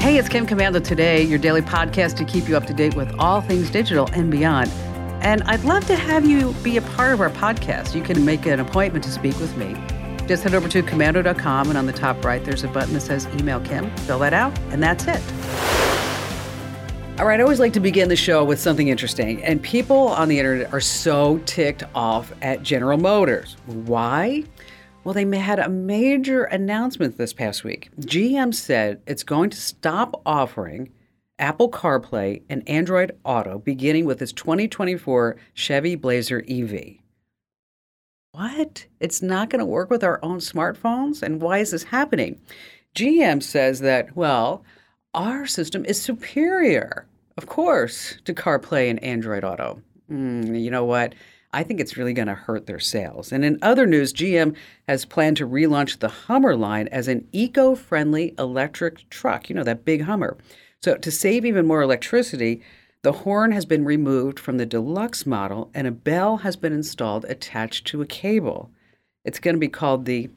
Hey, it's Kim Komando today, your daily podcast to keep you up to date with all things digital and beyond. And I'd love to have you be a part of our podcast. You can make an appointment to speak with me. Just head over to komando.com, and on the top right, there's a button that says Email Kim. Fill that out, and that's it. All right, I always like to begin the show with something interesting. And people on the internet are so ticked off at General Motors. Why? Well, they had a major announcement this past week. GM said it's going to stop offering Apple CarPlay and Android Auto beginning with its 2024 Chevy Blazer EV. What? It's not going to work with our own smartphones? And why is this happening? GM says that, well, our system is superior, of course, to CarPlay and Android Auto. Mm, you know what? I think it's really going to hurt their sales. And in other news, GM has planned to relaunch the Hummer line as an eco friendly electric truck. You know, that big Hummer. So, to save even more electricity, the horn has been removed from the deluxe model and a bell has been installed attached to a cable. It's going to be called the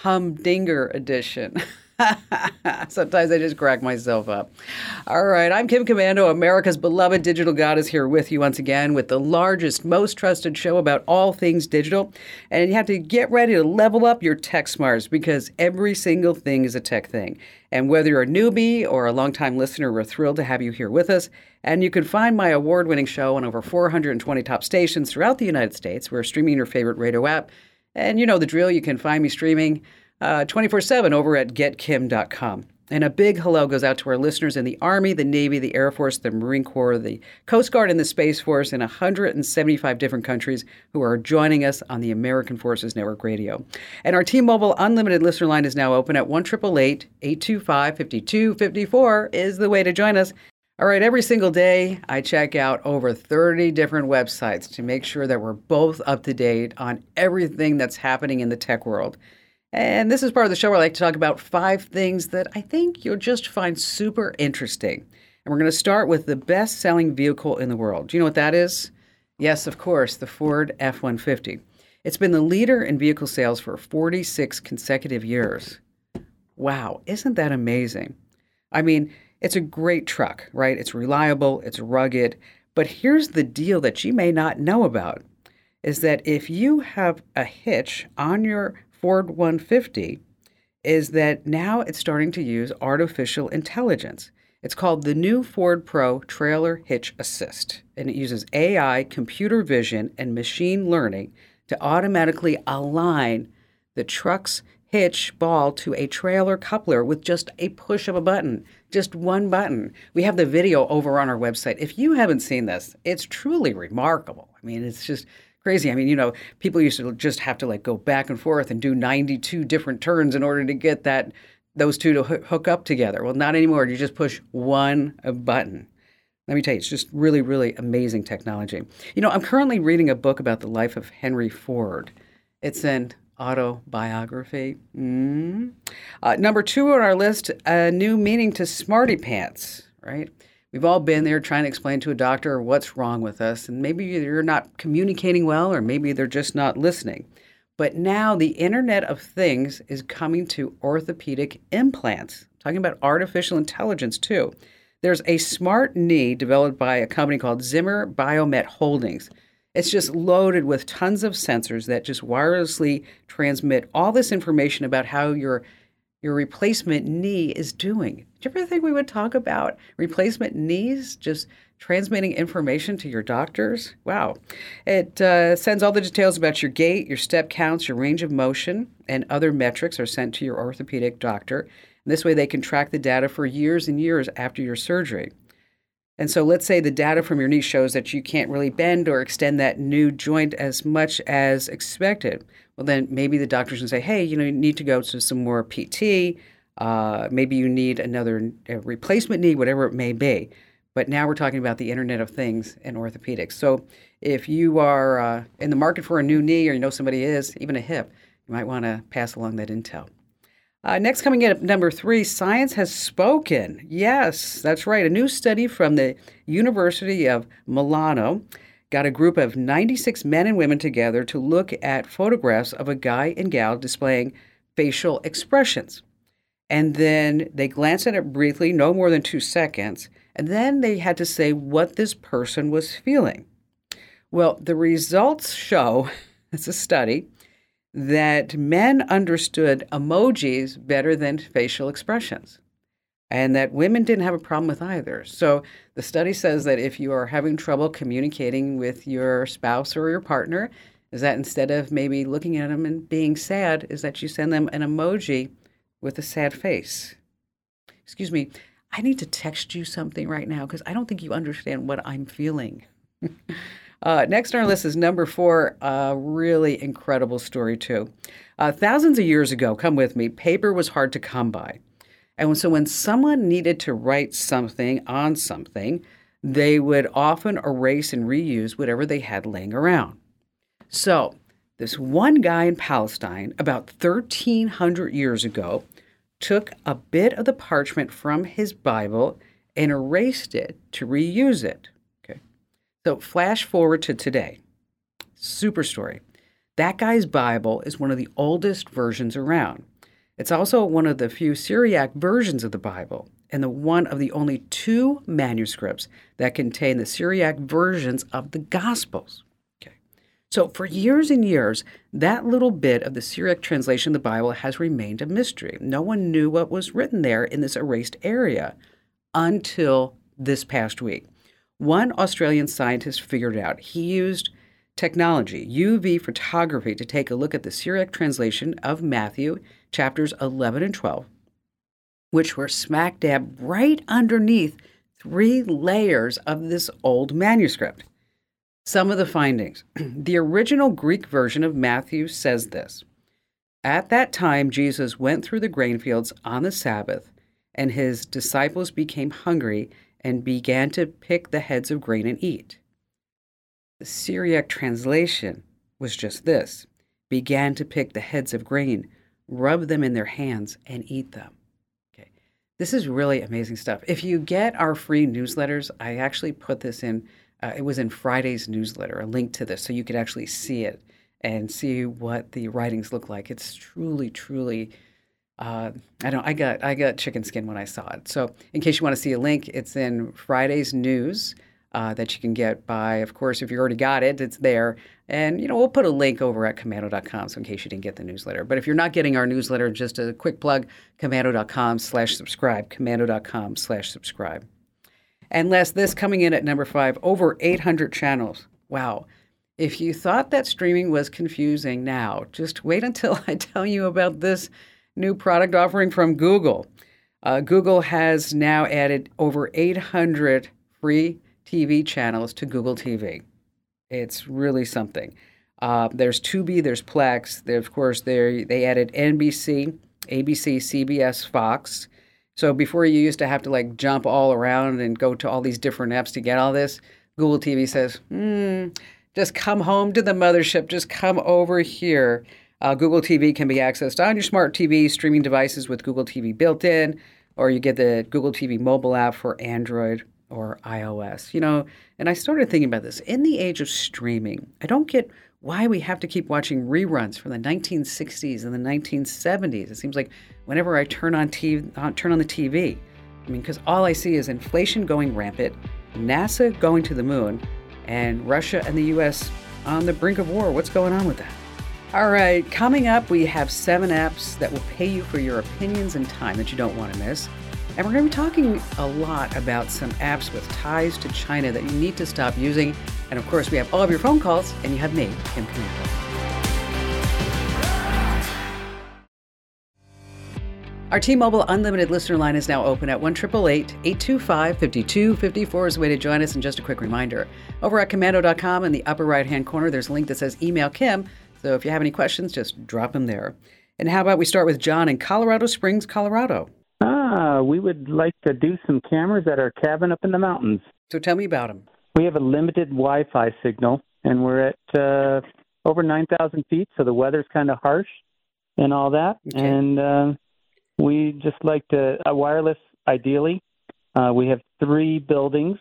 Humdinger Edition. Sometimes I just crack myself up. All right, I'm Kim Komando, America's beloved digital goddess, here with you once again with the largest, most trusted show about all things digital. And you have to get ready to level up your tech smarts because every single thing is a tech thing. And whether you're a newbie or a longtime listener, we're thrilled to have you here with us. And you can find my award winning show on over 420 top stations throughout the United States. We're streaming your favorite radio app. And you know the drill, you can find me streaming uh, 24 7 over at getkim.com. And a big hello goes out to our listeners in the Army, the Navy, the Air Force, the Marine Corps, the Coast Guard, and the Space Force in 175 different countries who are joining us on the American Forces Network Radio. And our T Mobile Unlimited listener line is now open at 1 825 5254 is the way to join us. All right, every single day I check out over 30 different websites to make sure that we're both up to date on everything that's happening in the tech world. And this is part of the show where I like to talk about five things that I think you'll just find super interesting. And we're going to start with the best selling vehicle in the world. Do you know what that is? Yes, of course, the Ford F 150. It's been the leader in vehicle sales for 46 consecutive years. Wow, isn't that amazing? I mean, it's a great truck, right? It's reliable, it's rugged. But here's the deal that you may not know about is that if you have a hitch on your Ford 150 is that now it's starting to use artificial intelligence. It's called the new Ford Pro Trailer Hitch Assist, and it uses AI, computer vision, and machine learning to automatically align the truck's hitch ball to a trailer coupler with just a push of a button, just one button. We have the video over on our website. If you haven't seen this, it's truly remarkable. I mean, it's just crazy. I mean, you know, people used to just have to like go back and forth and do 92 different turns in order to get that those two to hook up together. Well, not anymore. You just push one button. Let me tell you, it's just really, really amazing technology. You know, I'm currently reading a book about the life of Henry Ford. It's an autobiography. Mm. Uh, number two on our list, a new meaning to smarty pants, right? We've all been there trying to explain to a doctor what's wrong with us, and maybe you're not communicating well, or maybe they're just not listening. But now the Internet of Things is coming to orthopedic implants. I'm talking about artificial intelligence too. There's a smart knee developed by a company called Zimmer Biomet Holdings. It's just loaded with tons of sensors that just wirelessly transmit all this information about how your your replacement knee is doing. Do you ever think we would talk about replacement knees just transmitting information to your doctors? Wow. It uh, sends all the details about your gait, your step counts, your range of motion, and other metrics are sent to your orthopedic doctor. And this way they can track the data for years and years after your surgery. And so let's say the data from your knee shows that you can't really bend or extend that new joint as much as expected. Well, then maybe the doctors can say, hey, you know, you need to go to some more PT. Uh, maybe you need another replacement knee, whatever it may be. But now we're talking about the Internet of Things in orthopedics. So if you are uh, in the market for a new knee or you know somebody is, even a hip, you might want to pass along that intel. Uh, next, coming in at number three, science has spoken. Yes, that's right. A new study from the University of Milano got a group of 96 men and women together to look at photographs of a guy and gal displaying facial expressions. And then they glanced at it briefly, no more than two seconds. And then they had to say what this person was feeling. Well, the results show, it's a study, that men understood emojis better than facial expressions and that women didn't have a problem with either. So the study says that if you are having trouble communicating with your spouse or your partner, is that instead of maybe looking at them and being sad, is that you send them an emoji with a sad face. Excuse me, I need to text you something right now because I don't think you understand what I'm feeling. uh, next on our list is number four, a really incredible story, too. Uh, thousands of years ago, come with me, paper was hard to come by. And so when someone needed to write something on something, they would often erase and reuse whatever they had laying around. So, this one guy in Palestine, about 1300 years ago, took a bit of the parchment from his Bible and erased it to reuse it. Okay. So, flash forward to today. Super story. That guy's Bible is one of the oldest versions around. It's also one of the few Syriac versions of the Bible and the one of the only two manuscripts that contain the Syriac versions of the Gospels. Okay. So for years and years, that little bit of the Syriac translation of the Bible has remained a mystery. No one knew what was written there in this erased area until this past week. One Australian scientist figured it out. He used technology, UV photography, to take a look at the Syriac translation of Matthew chapters 11 and 12, which were smack dab right underneath three layers of this old manuscript. Some of the findings. the original Greek version of Matthew says this At that time, Jesus went through the grain fields on the Sabbath, and his disciples became hungry and began to pick the heads of grain and eat. The Syriac translation was just this began to pick the heads of grain rub them in their hands, and eat them. Okay. This is really amazing stuff. If you get our free newsletters, I actually put this in, uh, it was in Friday's newsletter, a link to this, so you could actually see it and see what the writings look like. It's truly, truly. Uh, I don't. I got I got chicken skin when I saw it. So, in case you want to see a link, it's in Friday's news uh, that you can get by, of course, if you already got it, it's there. And, you know, we'll put a link over at komando.com so in case you didn't get the newsletter. But if you're not getting our newsletter, just a quick plug, komando.com slash subscribe, komando.com slash subscribe. And last, this coming in at number five, over 800 channels. Wow. If you thought that streaming was confusing now, just wait until I tell you about this new product offering from Google. Uh, Google has now added over 800 free TV channels to Google TV. It's really something. Uh, there's Tubi, there's Plex. There, of course, they they added NBC, ABC, CBS, Fox. So before you used to have to like jump all around and go to all these different apps to get all this, Google TV says, hmm, just come home to the mothership. Just come over here. Uh, Google TV can be accessed on your smart TV streaming devices with Google TV built in, or you get the Google TV mobile app for Android or iOS. You know, and I started thinking about this. In the age of streaming, I don't get why we have to keep watching reruns from the 1960s and the 1970s. It seems like whenever I turn on TV, uh, turn on the TV, I mean, because all I see is inflation going rampant, NASA going to the moon, and Russia and the U.S. on the brink of war. What's going on with that? All right, coming up, we have seven apps that will pay you for your opinions and time that you don't want to miss. And we're going to be talking a lot about some apps with ties to China that you need to stop using. And of course, we have all of your phone calls, and you have me, Kim Komando. Our T-Mobile Unlimited listener line is now open at 1-888-825-5254 is a way to join us. And just a quick reminder, over at komando.com in the upper right-hand corner, there's a link that says Email Kim. So if you have any questions, just drop them there. And how about we start with John in Colorado Springs, Colorado? Ah, we would like to do some cameras at our cabin up in the mountains. So tell me about them. We have a limited Wi-Fi signal, and we're at uh, over 9,000 feet, so the weather's kind of harsh and all that. Okay. And uh, we just like to a wireless, ideally. Uh, we have three buildings,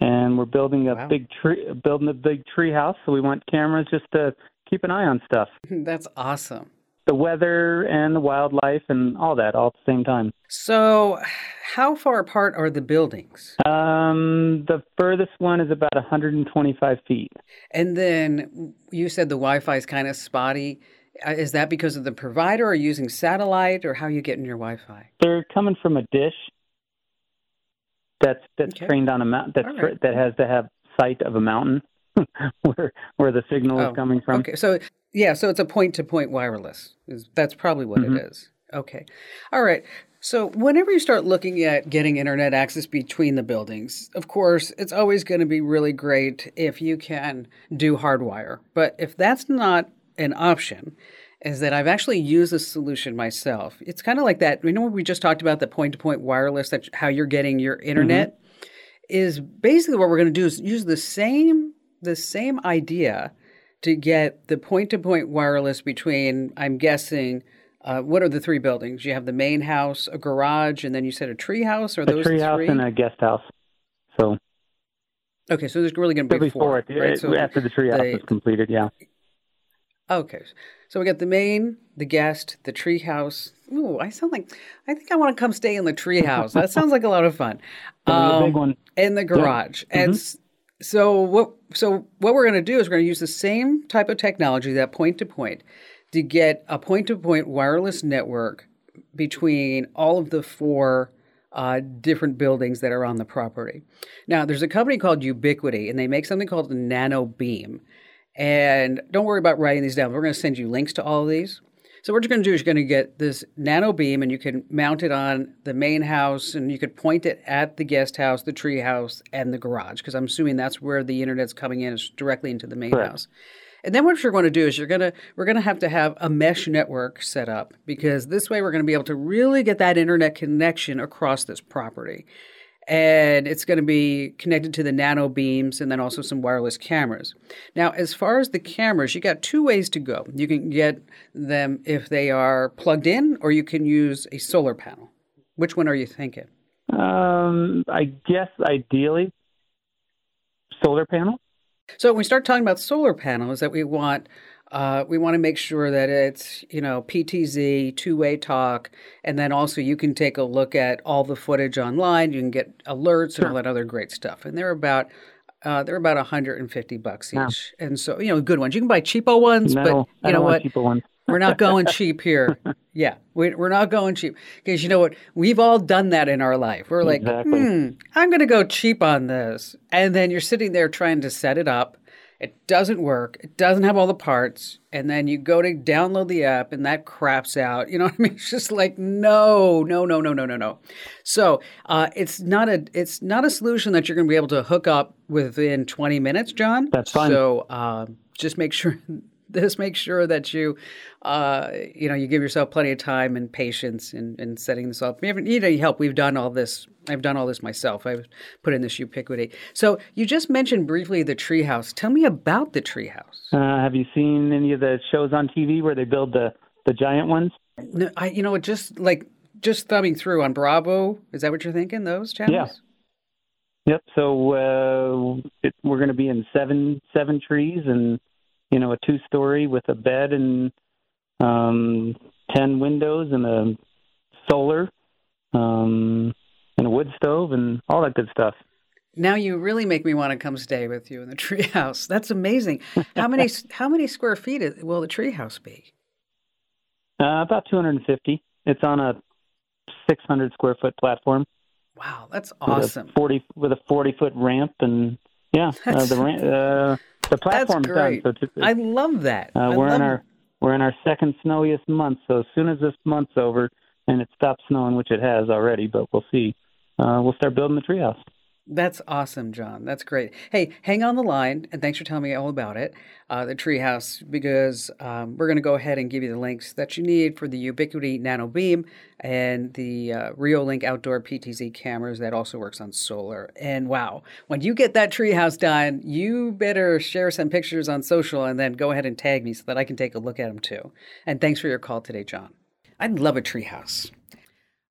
and we're building a wow. big tree, building a big tree house. So we want cameras just to keep an eye on stuff. That's awesome. The weather and the wildlife and all that all at the same time. So, how far apart are the buildings? Um, the furthest one is about 125 feet. And then you said the Wi-Fi is kind of spotty. Uh, Is that because of the provider, or using satellite, or how are you getting your Wi-Fi? They're coming from a dish that's that's Okay. trained on a mountain that's right. that has to have sight of a mountain where where the signal Oh, is coming from. Okay, so yeah, so it's a point-to-point wireless. That's probably what Mhm. it is. Okay, all right. So whenever you start looking at getting internet access between the buildings, of course, it's always going to be really great if you can do hardwire. But if that's not an option, is that I've actually used this solution myself. It's kind of like that. You know, we just talked about the point-to-point wireless, that how you're getting your internet is basically what we're going to do is use the same the same idea to get the point to point wireless between I'm guessing uh, what are the three buildings? You have the main house, a garage, and then you said a tree house. Are A those tree the house three? and a guest house. So okay, so there's really going to be four four, right? uh, So after the tree house is completed. Yeah. Okay, so we got the main, the guest, the tree house. Ooh, I sound like I think I want to come stay in the tree house. That sounds like a lot of fun. There's a big Um, one. in the garage. And s- so what so what we're going to do is we're going to use the same type of technology that point to point to get a point to point wireless network between all of the four uh, different buildings that are on the property. Now, there's a company called Ubiquiti, and they make something called the Nano Beam. And don't worry about writing these down. We're going to send you links to all of these. So what you're going to do is you're going to get this nano beam, and you can mount it on the main house, and you could point it at the guest house, the tree house, and the garage, because I'm assuming that's where the internet's coming in, is directly into the main Correct. house. And then what you're going to do is you're going to we're going to have to have a mesh network set up because this way we're going to be able to really get that internet connection across this property. And it's going to be connected to the nano beams and then also some wireless cameras. Now, as far as the cameras, you got two ways to go. You can get them if they are plugged in, or you can use a solar panel. Which one are you thinking? Um, I guess ideally solar panel. So when we start talking about solar panels, that we want uh, we want to make sure that it's you know PTZ two way talk, and then also you can take a look at all the footage online. You can get alerts and all that other great stuff, and they're about. Uh, they're about 150 bucks each, Wow. and so you know, good ones. You can buy cheapo ones, No, but you don't know what? ones. We're not going cheap here. Yeah, we, we're not going cheap because you know what? We've all done that in our life. We're like, Exactly. hmm, I'm going to go cheap on this, and then you're sitting there trying to set it up. It doesn't work. It doesn't have all the parts, and then you go to download the app, and that craps out. You know what I mean? It's just like no, no, no, no, no, no, no. So uh, it's not a it's not a solution that you're going to be able to hook up within 20 minutes, John. That's fine. So um, just make sure just make sure that you uh, you know you give yourself plenty of time and patience in, in setting this up. If you ever need any help, we've done all this. I've done all this myself. I've put in this Ubiquiti. So you just mentioned briefly the treehouse. Tell me about the treehouse. Uh, have you seen any of the shows on TV where they build the the giant ones? No, I you know just like just thumbing through on Bravo. Is that what you're thinking? Those channels? Yeah. Yep. So uh, it, we're going to be in seven seven trees and you know a two story with a bed and um, ten windows and a solar um, and a wood stove and all that good stuff. Now you really make me want to come stay with you in the treehouse. That's amazing. How many how many square feet will the treehouse be? Uh, about 250. It's on a 600 square foot platform. Wow, that's with a awesome. 40 with a 40 foot ramp and yeah, uh, the ramp. uh, the platform's done. great. So it's, it's, I love that. uh, I we're love in our we're in our second snowiest month. So as soon as this month's over and it stops snowing, which it has already, but we'll see, uh, we'll start building the treehouse. That's awesome, John. That's great. Hey, hang on the line, and thanks for telling me all about it, uh, the treehouse, because um, we're going to go ahead and give you the links that you need for the Ubiquiti Nano Beam and the uh, Reolink outdoor PTZ cameras that also works on solar. And wow, when you get that treehouse done, you better share some pictures on social and then go ahead and tag me so that I can take a look at them too. And thanks for your call today, John. I'd love a treehouse.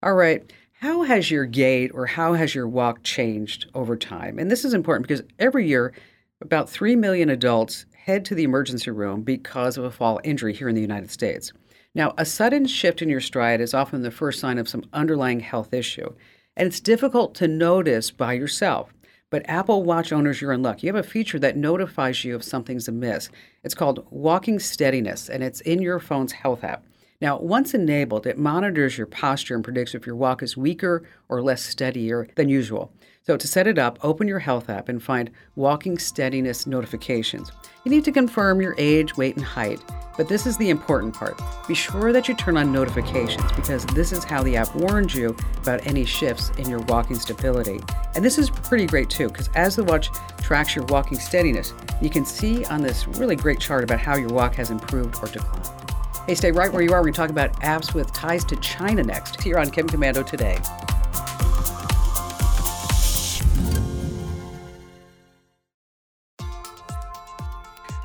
All right. How has your gait or how has your walk changed over time? And this is important because every year, about 3 million adults head to the emergency room because of a fall injury here in the United States. Now, a sudden shift in your stride is often the first sign of some underlying health issue, and it's difficult to notice by yourself. But Apple Watch owners, you're in luck. You have a feature that notifies you if something's amiss. It's called Walking Steadiness, and it's in your phone's health app. Now, once enabled, it monitors your posture and predicts if your walk is weaker or less steadier than usual. So, to set it up, open your health app and find walking steadiness notifications. You need to confirm your age, weight, and height, but this is the important part. Be sure that you turn on notifications because this is how the app warns you about any shifts in your walking stability. And this is pretty great too, because as the watch tracks your walking steadiness, you can see on this really great chart about how your walk has improved or declined. Hey, stay right where you are. We're going to talk about apps with ties to China next here on Kim Komando today.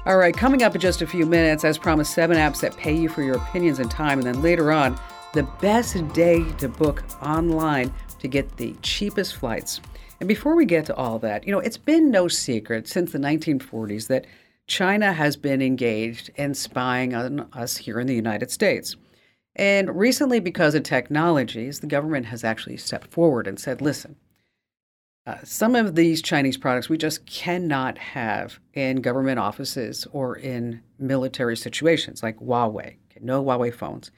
All right, coming up in just a few minutes, as promised, seven apps that pay you for your opinions and time. And then later on, the best day to book online to get the cheapest flights. And before we get to all that, you know, it's been no secret since the 1940s that China has been engaged in spying on us here in the United States. And recently, because of technologies, the government has actually stepped forward and said, listen, uh, some of these Chinese products we just cannot have in government offices or in military situations like Huawei. No Huawei phones.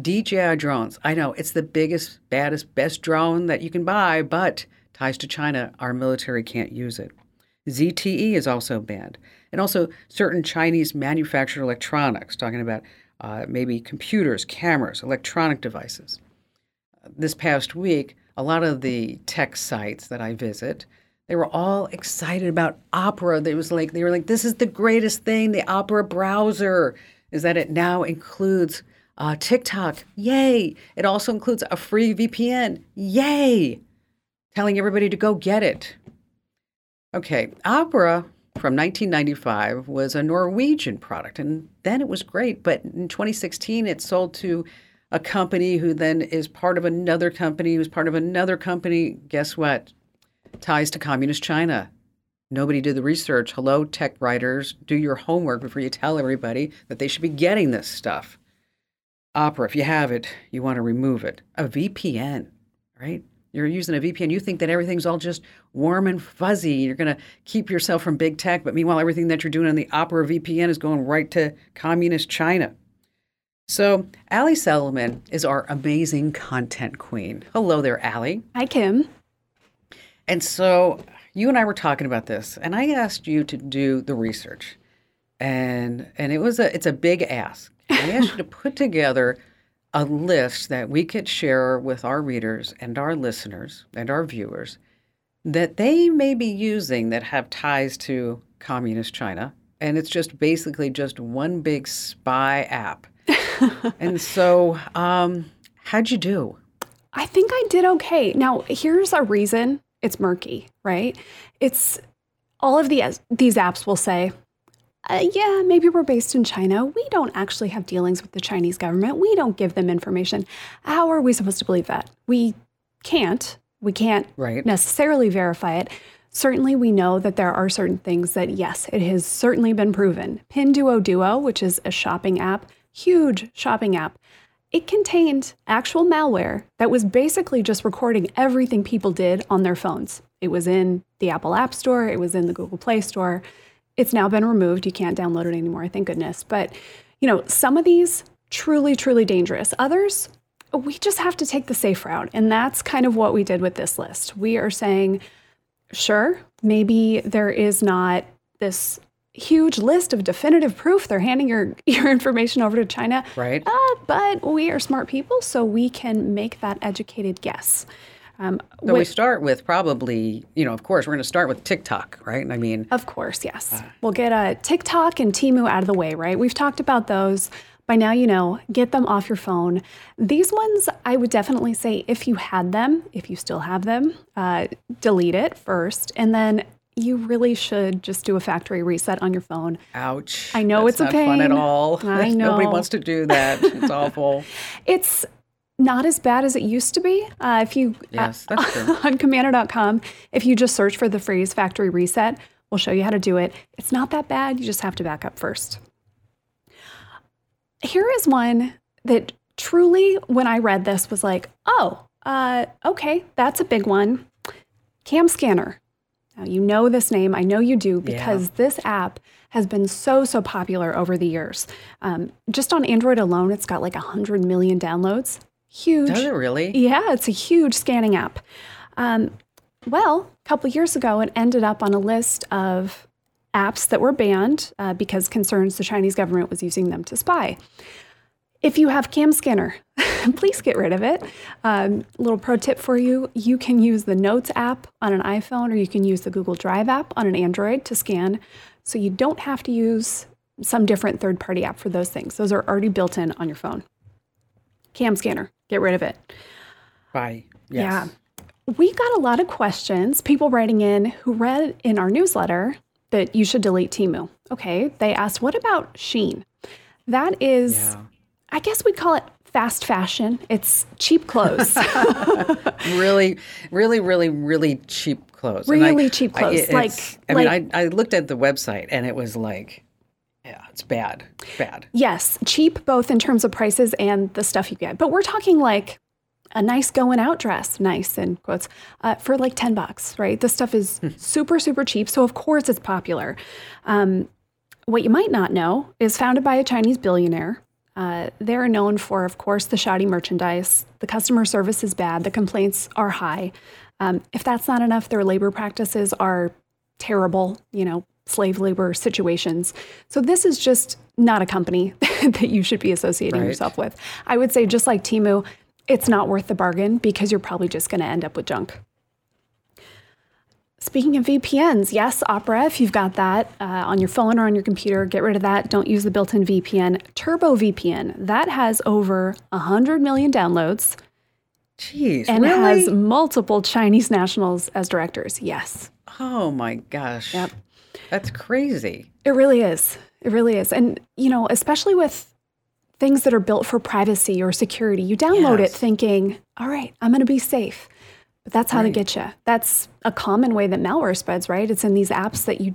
DJI drones. I know it's the biggest, baddest, best drone that you can buy, but ties to China, our military can't use it. ZTE is also banned. And also certain Chinese manufactured electronics, talking about uh, maybe computers, cameras, electronic devices. This past week, a lot of the tech sites that I visit, they were all excited about Opera. They was like they were like, this is the greatest thing, the Opera browser, is that it now includes uh, TikTok. Yay! It also includes a free VPN. Yay! Telling everybody to go get it. Okay, Opera from 1995 was a Norwegian product, and then it was great. But in 2016, it sold to a company who then is part of another company who's part of another company. Guess what? Ties to communist China. Nobody did the research. Hello, tech writers, do your homework before you tell everybody that they should be getting this stuff. Opera, if you have it, you want to remove it. A VPN, right? You're using a VPN. You think that everything's all just warm and fuzzy. You're going to keep yourself from big tech, but meanwhile, everything that you're doing on the Opera VPN is going right to communist China. So, Ali Selman is our amazing content queen. Hello there, Ali. Hi, Kim. And so, you and I were talking about this, and I asked you to do the research, and and it was a it's a big ask. I asked you to put together a list that we could share with our readers and our listeners and our viewers that they may be using that have ties to communist China, and it's just basically just one big spy app and so, um, how'd you do? I think I did okay. Now, here's a reason it's murky, right? It's all of the, these apps will say, uh, yeah, maybe we're based in China. We don't actually have dealings with the Chinese government. We don't give them information. How are we supposed to believe that? We can't. We can't right. necessarily verify it. Certainly, we know that there are certain things that, yes, it has certainly been proven. Pinduoduo, which is a shopping app, huge shopping app. It contained actual malware that was basically just recording everything people did on their phones. It was in the Apple App Store, it was in the Google Play Store. It's now been removed. You can't download it anymore, thank goodness. But, you know, some of these truly, truly dangerous. Others, we just have to take the safe route. And that's kind of what we did with this list. We are saying, sure, maybe there is not this huge list of definitive proof. They're handing your, your information over to China. Right. Uh, but we are smart people, so we can make that educated guess. Um, so we start with probably, you know, of course, we're going to start with TikTok, right? I mean, of course, yes. Uh, we'll get a uh, TikTok and Temu out of the way, right? We've talked about those. By now, you know, get them off your phone. These ones, I would definitely say if you had them, if you still have them, uh, delete it first. And then you really should just do a factory reset on your phone. Ouch. I know That's it's a pain. fun at all. I know. Nobody wants to do that. It's awful. It's not as bad as it used to be. Uh, if you yes, that's true. on komando.com, if you just search for the phrase factory reset, we'll show you how to do it. It's not that bad. You just have to back up first. Here is one that truly, when I read this, was like, oh, uh, okay, that's a big one. Cam Scanner. Now, you know this name. I know you do because yeah. this app has been so, so popular over the years. Um, just on Android alone, it's got like 100 million downloads. Huge. Does it really? Yeah, it's a huge scanning app. Um, well, a couple years ago, it ended up on a list of apps that were banned uh, because concerns the Chinese government was using them to spy. If you have Cam Scanner, please get rid of it. Um, little pro tip for you you can use the Notes app on an iPhone or you can use the Google Drive app on an Android to scan. So you don't have to use some different third party app for those things. Those are already built in on your phone. Cam Scanner, get rid of it. Bye. Yes. Yeah. We got a lot of questions, people writing in who read in our newsletter that you should delete Temu. Okay. They asked, what about Shein? That is, yeah. I guess we'd call it fast fashion. It's cheap clothes. really, really, really, really cheap clothes. Really I, cheap clothes. I, like, I like, mean, I, I looked at the website and it was like, yeah, it's bad. Bad. Yes, cheap both in terms of prices and the stuff you get. But we're talking like a nice going out dress, nice in quotes, uh, for like 10 bucks, right? This stuff is hmm. super, super cheap. So, of course, it's popular. Um, what you might not know is founded by a Chinese billionaire. Uh, they're known for, of course, the shoddy merchandise. The customer service is bad. The complaints are high. Um, if that's not enough, their labor practices are terrible, you know, slave labor situations. So this is just not a company that you should be associating right. yourself with. I would say, just like Temu, it's not worth the bargain because you're probably just going to end up with junk. Speaking of VPNs, yes, Opera, if you've got that uh, on your phone or on your computer, get rid of that. Don't use the built in VPN. Turbo VPN, that has over 100 million downloads. Jeez. And really? has multiple Chinese nationals as directors. Yes. Oh my gosh. Yep. That's crazy. It really is. It really is. And, you know, especially with things that are built for privacy or security, you download yes. it thinking, all right, I'm going to be safe. But that's how right. they get you. That's a common way that malware spreads, right? It's in these apps that you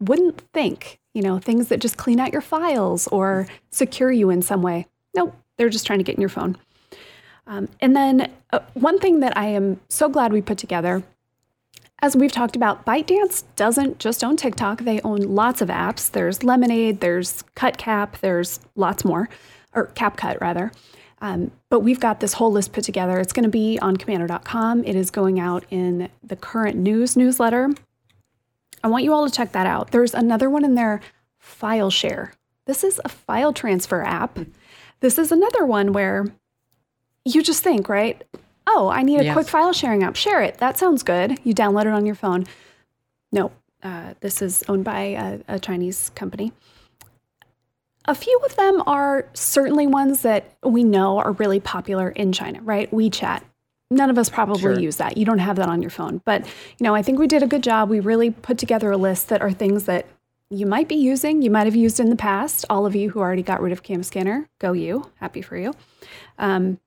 wouldn't think, you know, things that just clean out your files or secure you in some way. Nope, they're just trying to get in your phone. Um, and then uh, one thing that I am so glad we put together, as we've talked about, ByteDance doesn't just own TikTok. They own lots of apps. There's Lemonade, there's CutCap, there's lots more, or CapCut rather. Um, but we've got this whole list put together. It's going to be on komando.com. It is going out in the current news newsletter. I want you all to check that out. There's another one in there, FileShare. This is a file transfer app. This is another one where you just think, right? Oh, I need a yes. quick file sharing app. Share it. That sounds good. You download it on your phone. No, uh, this is owned by a, a Chinese company. A few of them are certainly ones that we know are really popular in China, right? WeChat. None of us probably sure. use that. You don't have that on your phone. But, you know, I think we did a good job. We really put together a list that are things that you might be using, you might have used in the past. All of you who already got rid of Cam Scanner, go you. Happy for you. Um,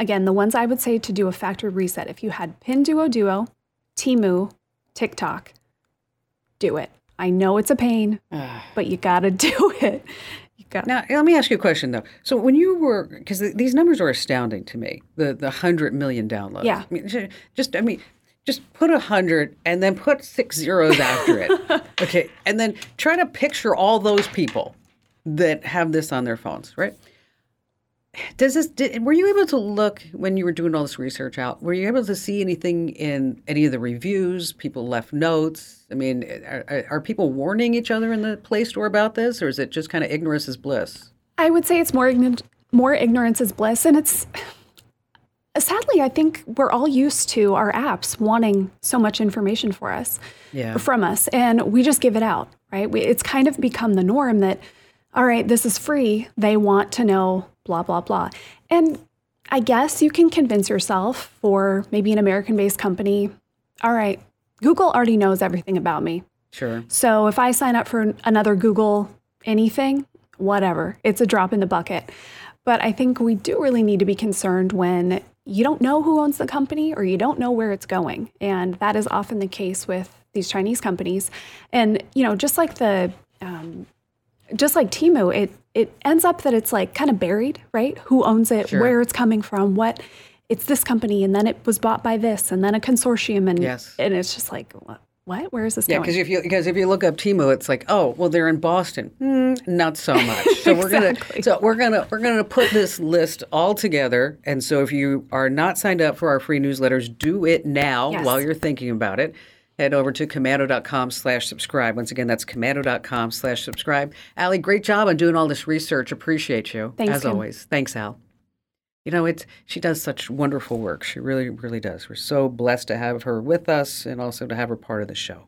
again, the ones I would say to do a factory reset. If you had Pinduoduo, Temu, TikTok, do it. I know it's a pain, but you got to do it. Got now, let me ask you a question though. So when you were, because these numbers are astounding to me, the the hundred million downloads. Yeah. I mean, just I mean, just put a hundred and then put six zeros after it. okay, and then try to picture all those people that have this on their phones, right? Does this? Did, were you able to look when you were doing all this research out? Were you able to see anything in any of the reviews? People left notes. I mean, are, are people warning each other in the Play Store about this, or is it just kind of ignorance is bliss? I would say it's more ignorant. More ignorance is bliss, and it's sadly, I think we're all used to our apps wanting so much information for us, yeah. from us, and we just give it out, right? We, it's kind of become the norm that, all right, this is free. They want to know blah, blah, blah. And I guess you can convince yourself for maybe an American based company, all right, Google already knows everything about me. Sure. So if I sign up for another Google anything, whatever, it's a drop in the bucket. But I think we do really need to be concerned when you don't know who owns the company or you don't know where it's going. And that is often the case with these Chinese companies. And, you know, just like the, um, just like Temu, it it ends up that it's like kind of buried, right? Who owns it, Sure. where it's coming from, what it's this company, and then it was bought by this, and then a consortium, and Yes. and it's just like what? What? Where is this Yeah, going? because if you because if you look up Temu, it's like, oh, well, they're in Boston. Hmm, not so much. So we're gonna so we're gonna we're gonna put this list all together. And so if you are not signed up for our free newsletters, do it now Yes. while you're thinking about it. Head over to komando.com slash subscribe. Once again, that's komando.com slash subscribe. Allie, great job on doing all this research. Appreciate you. Thanks, as Kim. always. Thanks, Al. You know, it's she does such wonderful work. She really, really does. We're so blessed to have her with us and also to have her part of the show.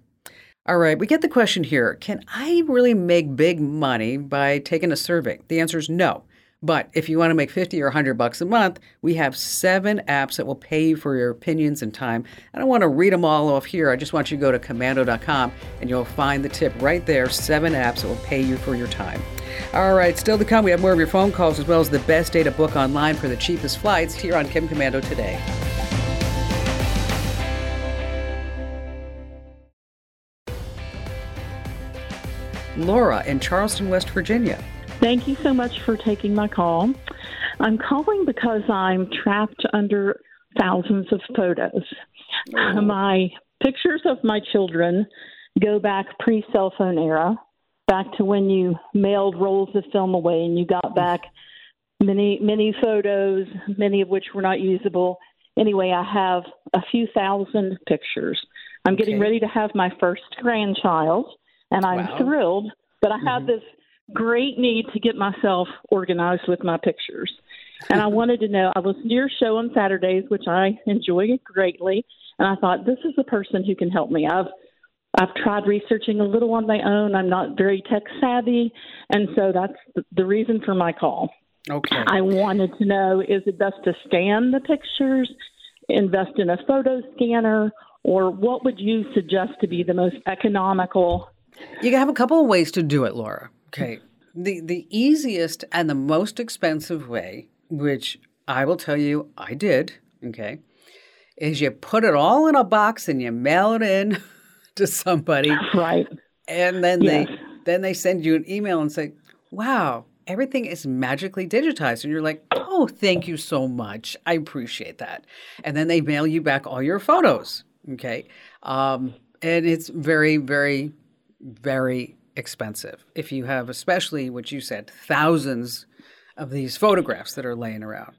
All right, we get the question here Can I really make big money by taking a survey? The answer is no. But if you want to make 50 or 100 bucks a month, we have seven apps that will pay you for your opinions and time. I don't want to read them all off here. I just want you to go to komando.com and you'll find the tip right there seven apps that will pay you for your time. All right, still to come, we have more of your phone calls as well as the best day to book online for the cheapest flights here on Kim Komando today. Laura in Charleston, West Virginia. Thank you so much for taking my call. I'm calling because I'm trapped under thousands of photos. My pictures of my children go back pre cell phone era, back to when you mailed rolls of film away and you got back many, many photos, many of which were not usable. Anyway, I have a few thousand pictures. I'm getting Okay. ready to have my first grandchild, and I'm Wow. thrilled, but I have mm-hmm. this great need to get myself organized with my pictures. And I wanted to know, I listen to your show on Saturdays, which I enjoy greatly, and I thought this is the person who can help me. I've I've tried researching a little on my own. I'm not very tech savvy, and so that's the, the reason for my call. Okay. I wanted to know is it best to scan the pictures, invest in a photo scanner, or what would you suggest to be the most economical? You have a couple of ways to do it, Laura. Okay. The the easiest and the most expensive way, which I will tell you I did, okay, is you put it all in a box and you mail it in to somebody Right. and then Yes. they then they send you an email and say, "Wow, everything is magically digitized." And you're like, "Oh, thank you so much. I appreciate that." And then they mail you back all your photos. Okay, um, and it's very, very, very expensive if you have, especially what you said, thousands of these photographs that are laying around.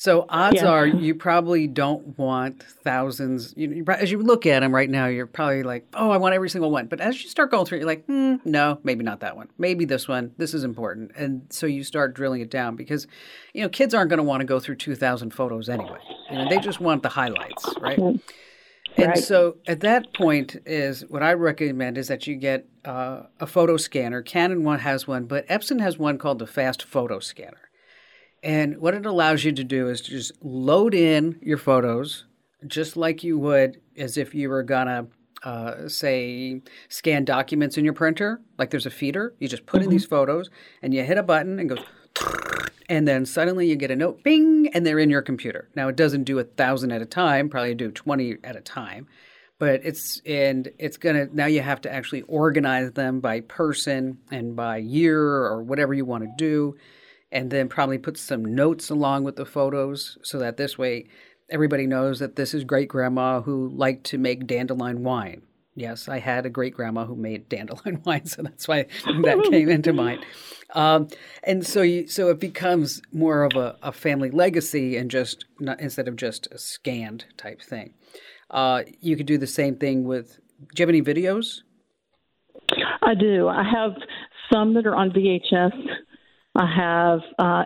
So odds Yes. are you probably don't want thousands. You, you, as you look at them right now, you're probably like, "Oh, I want every single one." But as you start going through, you're like, hmm, "No, maybe not that one. Maybe this one. This is important." And so you start drilling it down because, you know, kids aren't going to want to go through two thousand photos anyway. You know, they just want the highlights, right? And Right. so at that point is what I recommend is that you get uh, a photo scanner. Canon one has one, but Epson has one called the Fast Photo Scanner. And what it allows you to do is to just load in your photos just like you would as if you were gonna uh, say scan documents in your printer. Like there's a feeder, you just put in these photos and you hit a button and goes and then suddenly you get a note, bing, and they're in your computer. Now it doesn't do a thousand at a time, probably do twenty at a time, but it's and it's gonna now you have to actually organize them by person and by year or whatever you want to do, and then probably put some notes along with the photos so that this way everybody knows that this is great grandma who liked to make dandelion wine. Yes, I had a great grandma who made dandelion wine, so that's why that came into mind. Um, and so, you, so it becomes more of a, a family legacy, and just not, instead of just a scanned type thing. Uh, you could do the same thing with. Do you have any videos? I do. I have some that are on VHS. I have uh,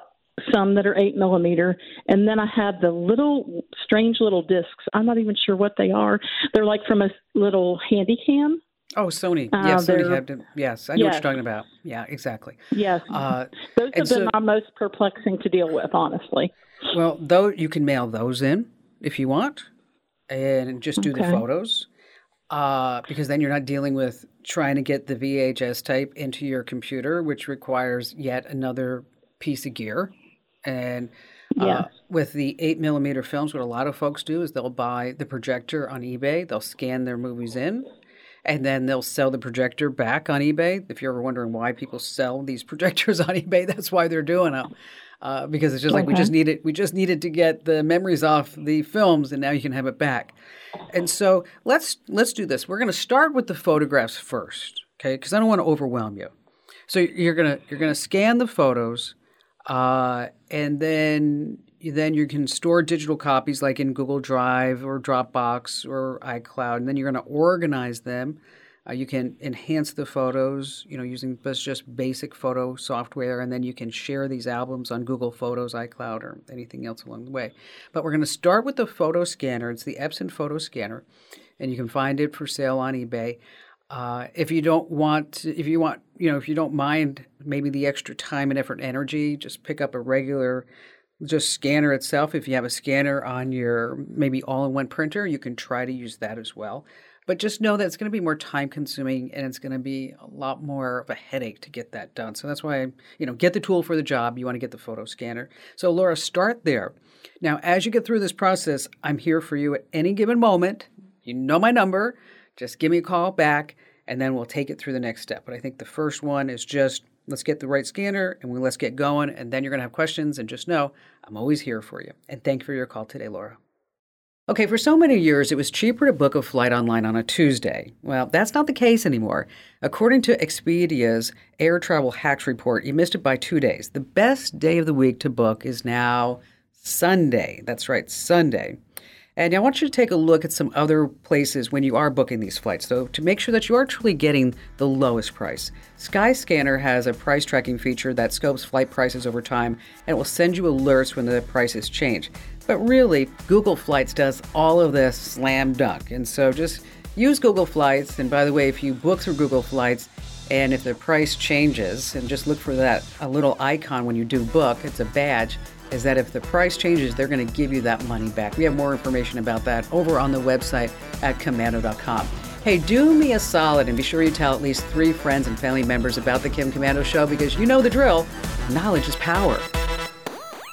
some that are eight millimeter, and then I have the little strange little discs. I'm not even sure what they are. They're like from a little handy cam. Oh, Sony. Uh, yes, Sony had. Yes, I know what you're talking about. Yeah, exactly. Yes, Uh, those have been so- my most perplexing to deal with, honestly. Well, though you can mail those in if you want, and just do the photos, uh, because then you're not dealing with trying to get the VHS tape into your computer, which requires yet another piece of gear. And uh, with the eight millimeter films, what a lot of folks do is they'll buy the projector on eBay. They'll scan their movies in, and then they'll sell the projector back on eBay. If you're ever wondering why people sell these projectors on eBay, that's why they're doing them. Uh, because it's just like we just needed we just needed to get the memories off the films and now you can have it back and so let's let's do this we're going to start with the photographs first okay because i don't want to overwhelm you so you're gonna you're gonna scan the photos uh, and then then you can store digital copies like in google drive or dropbox or icloud and then you're going to organize them uh, you can enhance the photos, you know, using just basic photo software, and then you can share these albums on Google Photos, iCloud, or anything else along the way. But we're going to start with the photo scanner. It's the Epson photo scanner, and you can find it for sale on eBay. Uh, if you don't want, if you want, you know, if you don't mind maybe the extra time and effort and energy, just pick up a regular just scanner itself. If you have a scanner on your maybe all-in-one printer, you can try to use that as well. But just know that it's going to be more time consuming and it's going to be a lot more of a headache to get that done. So that's why, you know, get the tool for the job. You want to get the photo scanner. So, Laura, start there. Now, as you get through this process, I'm here for you at any given moment. You know my number. Just give me a call back and then we'll take it through the next step. But I think the first one is just let's get the right scanner and we let's get going. And then you're going to have questions. And just know I'm always here for you. And thank you for your call today, Laura. Okay, for so many years, it was cheaper to book a flight online on a Tuesday. Well, that's not the case anymore. According to Expedia's Air Travel Hacks report, you missed it by two days. The best day of the week to book is now Sunday. That's right, Sunday. And I want you to take a look at some other places when you are booking these flights, so to make sure that you are truly getting the lowest price. Skyscanner has a price tracking feature that scopes flight prices over time and will send you alerts when the prices change. But really, Google Flights does all of this slam dunk. And so just use Google Flights. And by the way, if you book through Google Flights, and if the price changes, and just look for that a little icon when you do book, it's a badge is that if the price changes, they're going to give you that money back. We have more information about that over on the website at komando.com. Hey, do me a solid and be sure you tell at least three friends and family members about the Kim Komando Show because you know the drill. Knowledge is power.